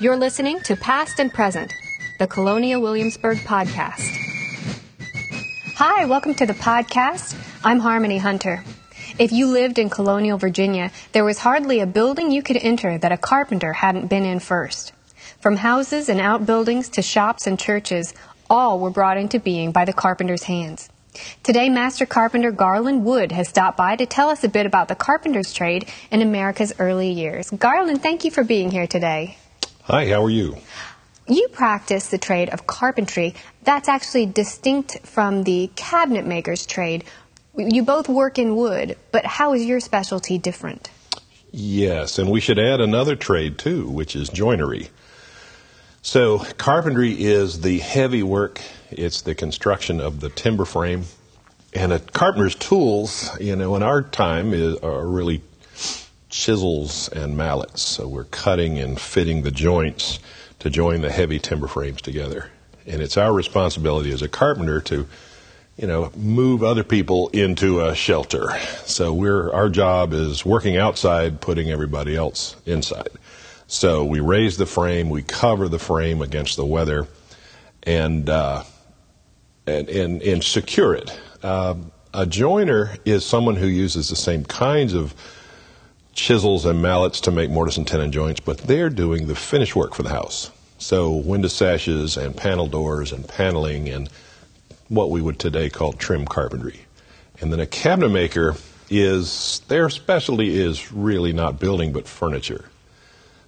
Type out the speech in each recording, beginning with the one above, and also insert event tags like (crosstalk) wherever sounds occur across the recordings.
You're listening to Past and Present, the Colonial Williamsburg podcast. Hi, welcome to the podcast. I'm Harmony Hunter. If you lived in colonial Virginia, there was hardly a building you could enter that a carpenter hadn't been in first. From houses and outbuildings to shops and churches, all were brought into being by the carpenter's hands. Today, Master Carpenter Garland Wood has stopped by to tell us a bit about the carpenter's trade in America's early years. Garland, thank you for being here today. Hi, how are you? You practice the trade of carpentry. That's actually distinct from the cabinet maker's trade. You both work in wood, but how is your specialty different? Yes, and we should add another trade too, which is joinery. So, carpentry is the heavy work, it's the construction of the timber frame. And a carpenter's tools, you know, in our time is, are really chisels and mallets. So, we're cutting and fitting the joints to join the heavy timber frames together. And it's our responsibility as a carpenter to, you know, move other people into a shelter. So we're our job is working outside, putting everybody else inside. So we raise the frame, we cover the frame against the weather, and uh, and, and and secure it. Uh, a joiner is someone who uses the same kinds of chisels and mallets to make mortise and tenon joints, but they're doing the finish work for the house. So window sashes and panel doors and paneling and what we would today call trim carpentry. And then a cabinet maker is their specialty is really not building but furniture.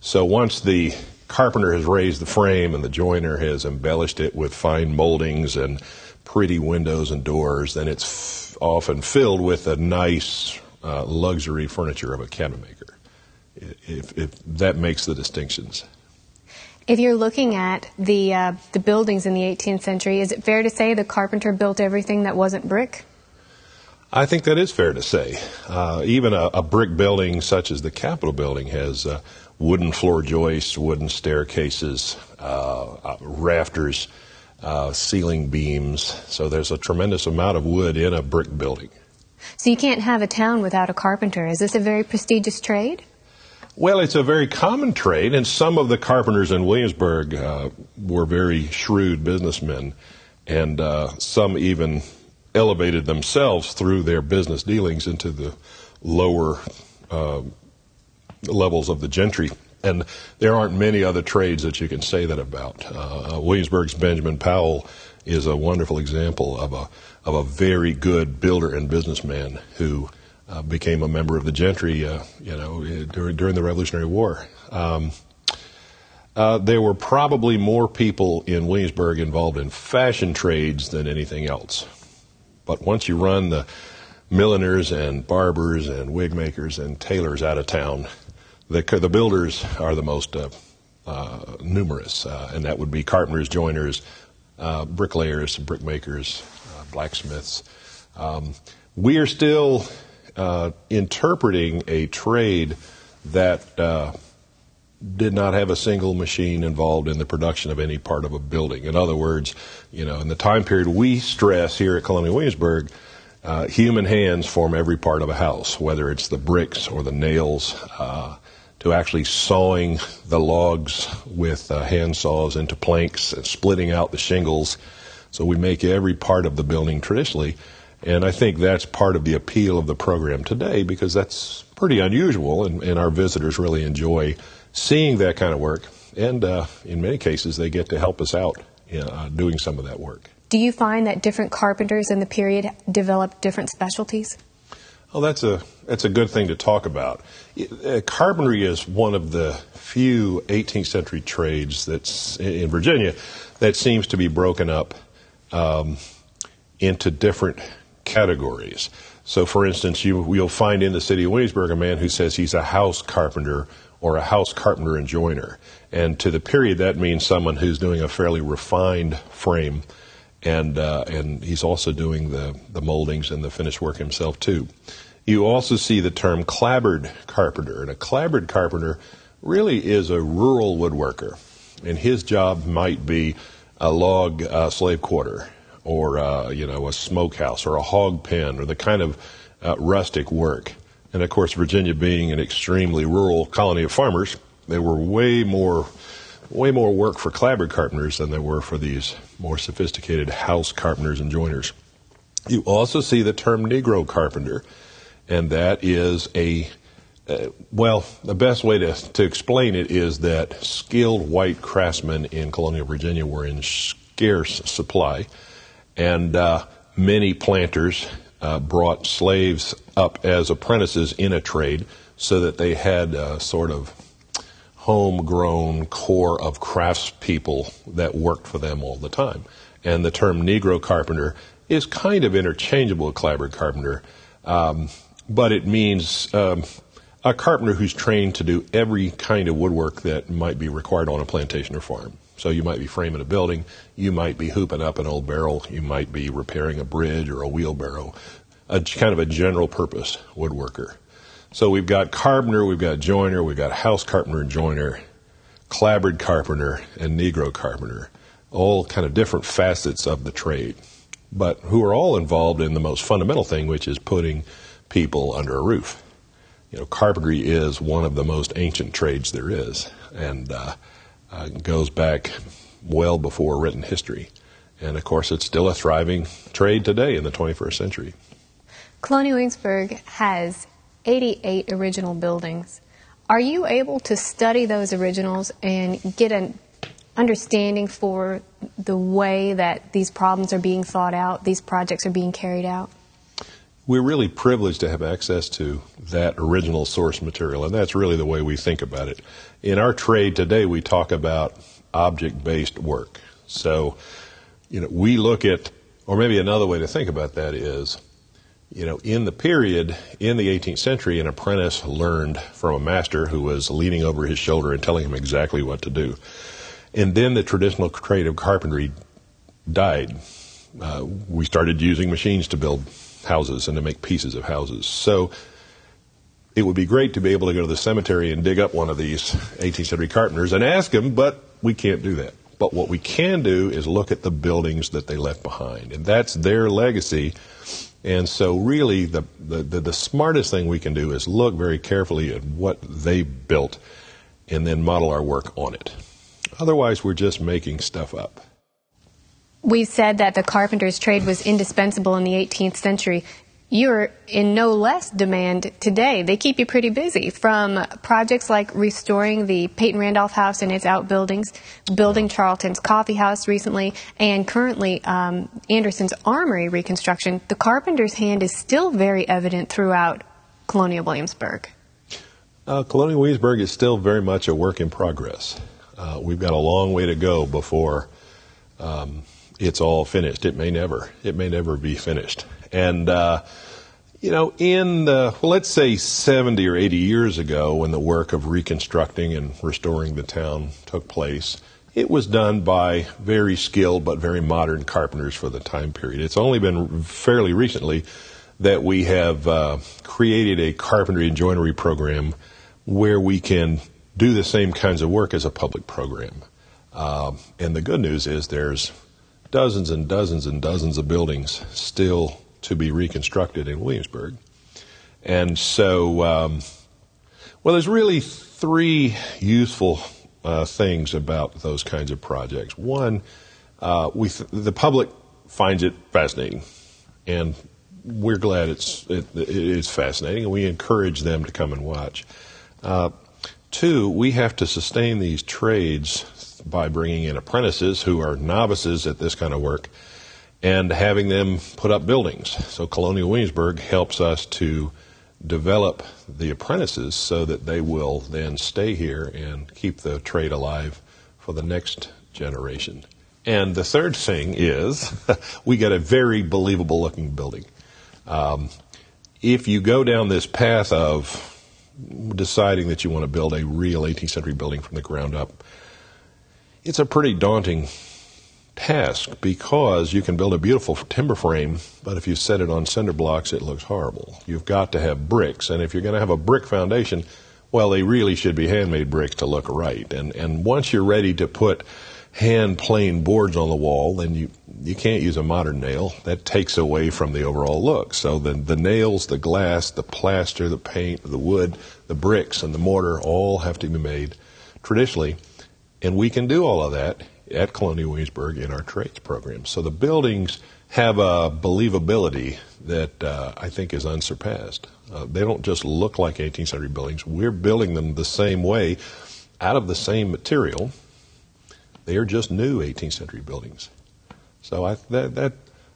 So once the carpenter has raised the frame and the joiner has embellished it with fine moldings and pretty windows and doors, then it's f- often filled with a nice uh, luxury furniture of a cabinet maker. If, if, that makes the distinctions. If you're looking at the uh, the buildings in the 18th century, is it fair to say the carpenter built everything that wasn't brick? I think that is fair to say. Uh, even a, a, brick building such as the Capitol building has uh, wooden floor joists, wooden staircases, uh, uh, rafters, uh, ceiling beams. So there's a tremendous amount of wood in a brick building. So you can't have a town without a carpenter. Is this a very prestigious trade? Well, it's a very common trade, and some of the carpenters in Williamsburg uh, were very shrewd businessmen, and uh, some even elevated themselves through their business dealings into the lower uh, levels of the gentry. And there aren't many other trades that you can say that about. Uh, uh, Williamsburg's Benjamin Powell is a wonderful example of a of a very good builder and businessman who uh, became a member of the gentry, uh, you know, during, during the Revolutionary War. Um, uh, there were probably more people in Williamsburg involved in fashion trades than anything else. But once you run the milliners and barbers and wig makers and tailors out of town, the, the builders are the most uh, uh, numerous, uh, and that would be carpenters, joiners, uh, bricklayers, brickmakers, uh, blacksmiths. Um, we are still uh, interpreting a trade that did not have a single machine involved in the production of any part of a building. In other words, you know, in the time period we stress here at Colonial Williamsburg, uh, human hands form every part of a house, whether it's the bricks or the nails, uh, to actually sawing the logs with uh, hand saws into planks and splitting out the shingles. So we make every part of the building traditionally. And I think that's part of the appeal of the program today because that's pretty unusual, and, and our visitors really enjoy seeing that kind of work. And uh, in many cases, they get to help us out uh, doing some of that work. Do you find that different carpenters in the period developed different specialties? Well, that's a that's a good thing to talk about. Uh, carpentry is one of the few 18th century trades that's in Virginia that seems to be broken up um, into different categories. So, for instance, you, you'll find in the city of Williamsburg a man who says he's a house carpenter or a house carpenter and joiner. And to the period, that means someone who's doing a fairly refined frame, and uh, and he's also doing the the moldings and the finish work himself too. You also see the term clapboard carpenter, and a clapboard carpenter really is a rural woodworker, and his job might be a log uh, slave quarter, or uh, you know a smokehouse, or a hog pen, or the kind of uh, rustic work. And of course, Virginia being an extremely rural colony of farmers, there were way more way more work for clapboard carpenters than there were for these more sophisticated house carpenters and joiners. You also see the term Negro carpenter, and that is a uh, well, the best way to, to explain it is that skilled white craftsmen in colonial Virginia were in scarce supply, and uh, many planters uh, brought slaves up as apprentices in a trade so that they had a sort of homegrown core of craftspeople that worked for them all the time. And the term Negro carpenter is kind of interchangeable with clapboard carpenter, um, but it means um, a carpenter who's trained to do every kind of woodwork that might be required on a plantation or farm. So you might be framing a building, you might be hooping up an old barrel, you might be repairing a bridge or a wheelbarrow, a kind of a general purpose woodworker. So we've got carpenter, we've got joiner, we've got house carpenter and joiner, clapboard carpenter, and Negro carpenter, all kind of different facets of the trade, but who are all involved in the most fundamental thing, which is putting people under a roof. You know, carpentry is one of the most ancient trades there is, and uh, uh, goes back well before written history. And of course, it's still a thriving trade today in the 21st century. Colonial Williamsburg has 88 original buildings. Are you able to study those originals and get an understanding for the way that these problems are being thought out, these projects are being carried out? We're really privileged to have access to that original source material, and that's really the way we think about it. In our trade today, we talk about object based work. So, you know, we look at, or maybe another way to think about that is, you know, in the period in the 18th century, an apprentice learned from a master who was leaning over his shoulder and telling him exactly what to do. And then the traditional trade of carpentry died. Uh, we started using machines to build houses and to make pieces of houses. So it would be great to be able to go to the cemetery and dig up one of these 18th century carpenters and ask him, but we can't do that. But what we can do is look at the buildings that they left behind, and that's their legacy and so, really, the, the, the, the, smartest thing we can do is look very carefully at what they built and then model our work on it. Otherwise, we're just making stuff up. We said that the carpenter's trade was indispensable in the 18th century you're in no less demand today. They keep you pretty busy from projects like restoring the Peyton Randolph House and its outbuildings, building Charlton's Coffee House recently, and currently um, Anderson's Armory reconstruction. The carpenter's hand is still very evident throughout Colonial Williamsburg. Uh, Colonial Williamsburg is still very much a work in progress. Uh, we've got a long way to go before um, it's all finished. It may never. It may never be finished. And, uh, you know, in the, well, let's say 70 or 80 years ago, when the work of reconstructing and restoring the town took place, it was done by very skilled but very modern carpenters for the time period. It's only been fairly recently that we have uh, created a carpentry and joinery program where we can do the same kinds of work as a public program. Uh, and the good news is there's dozens and dozens and dozens of buildings still to be reconstructed in Williamsburg. And so, um, well, there's really three useful uh, things about those kinds of projects. One, uh, we th- the public finds it fascinating, and we're glad it's it, it is fascinating, and we encourage them to come and watch. Uh, two, we have to sustain these trades by bringing in apprentices who are novices at this kind of work and having them put up buildings. So Colonial Williamsburg helps us to develop the apprentices so that they will then stay here and keep the trade alive for the next generation. And the third thing is (laughs) we get a very believable looking building. Um, if you go down this path of deciding that you want to build a real 18th century building from the ground up, it's a pretty daunting task because you can build a beautiful timber frame, but if you set it on cinder blocks, it looks horrible. You've got to have bricks, and if you're going to have a brick foundation, well, they really should be handmade bricks to look right. And and once you're ready to put hand plane boards on the wall, then you you can't use a modern nail. That takes away from the overall look. So the the nails, the glass, the plaster, the paint, the wood, the bricks, and the mortar all have to be made traditionally And we can do all of that at Colonial Williamsburg in our trades program. So the buildings have a believability that uh, I think is unsurpassed. Uh, they don't just look like 18th century buildings. We're building them the same way, out of the same material. They are just new 18th century buildings. So I, that, that,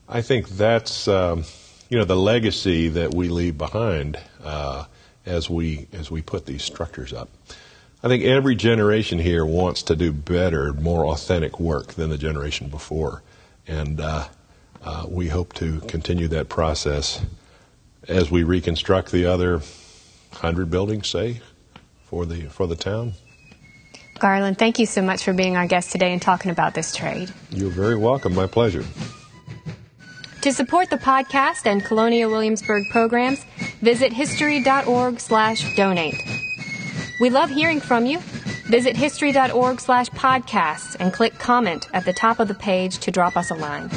I think that's um, you know the legacy that we leave behind uh, as we as we put these structures up. I think every generation here wants to do better, more authentic work than the generation before, and uh, uh, we hope to continue that process as we reconstruct the other hundred buildings, say, for the for the town. Garland, thank you so much for being our guest today and talking about this trade. You're very welcome. My pleasure. To support the podcast and Colonial Williamsburg programs, visit history.org/donate. We love hearing from you. Visit history.org slash podcasts and click comment at the top of the page to drop us a line.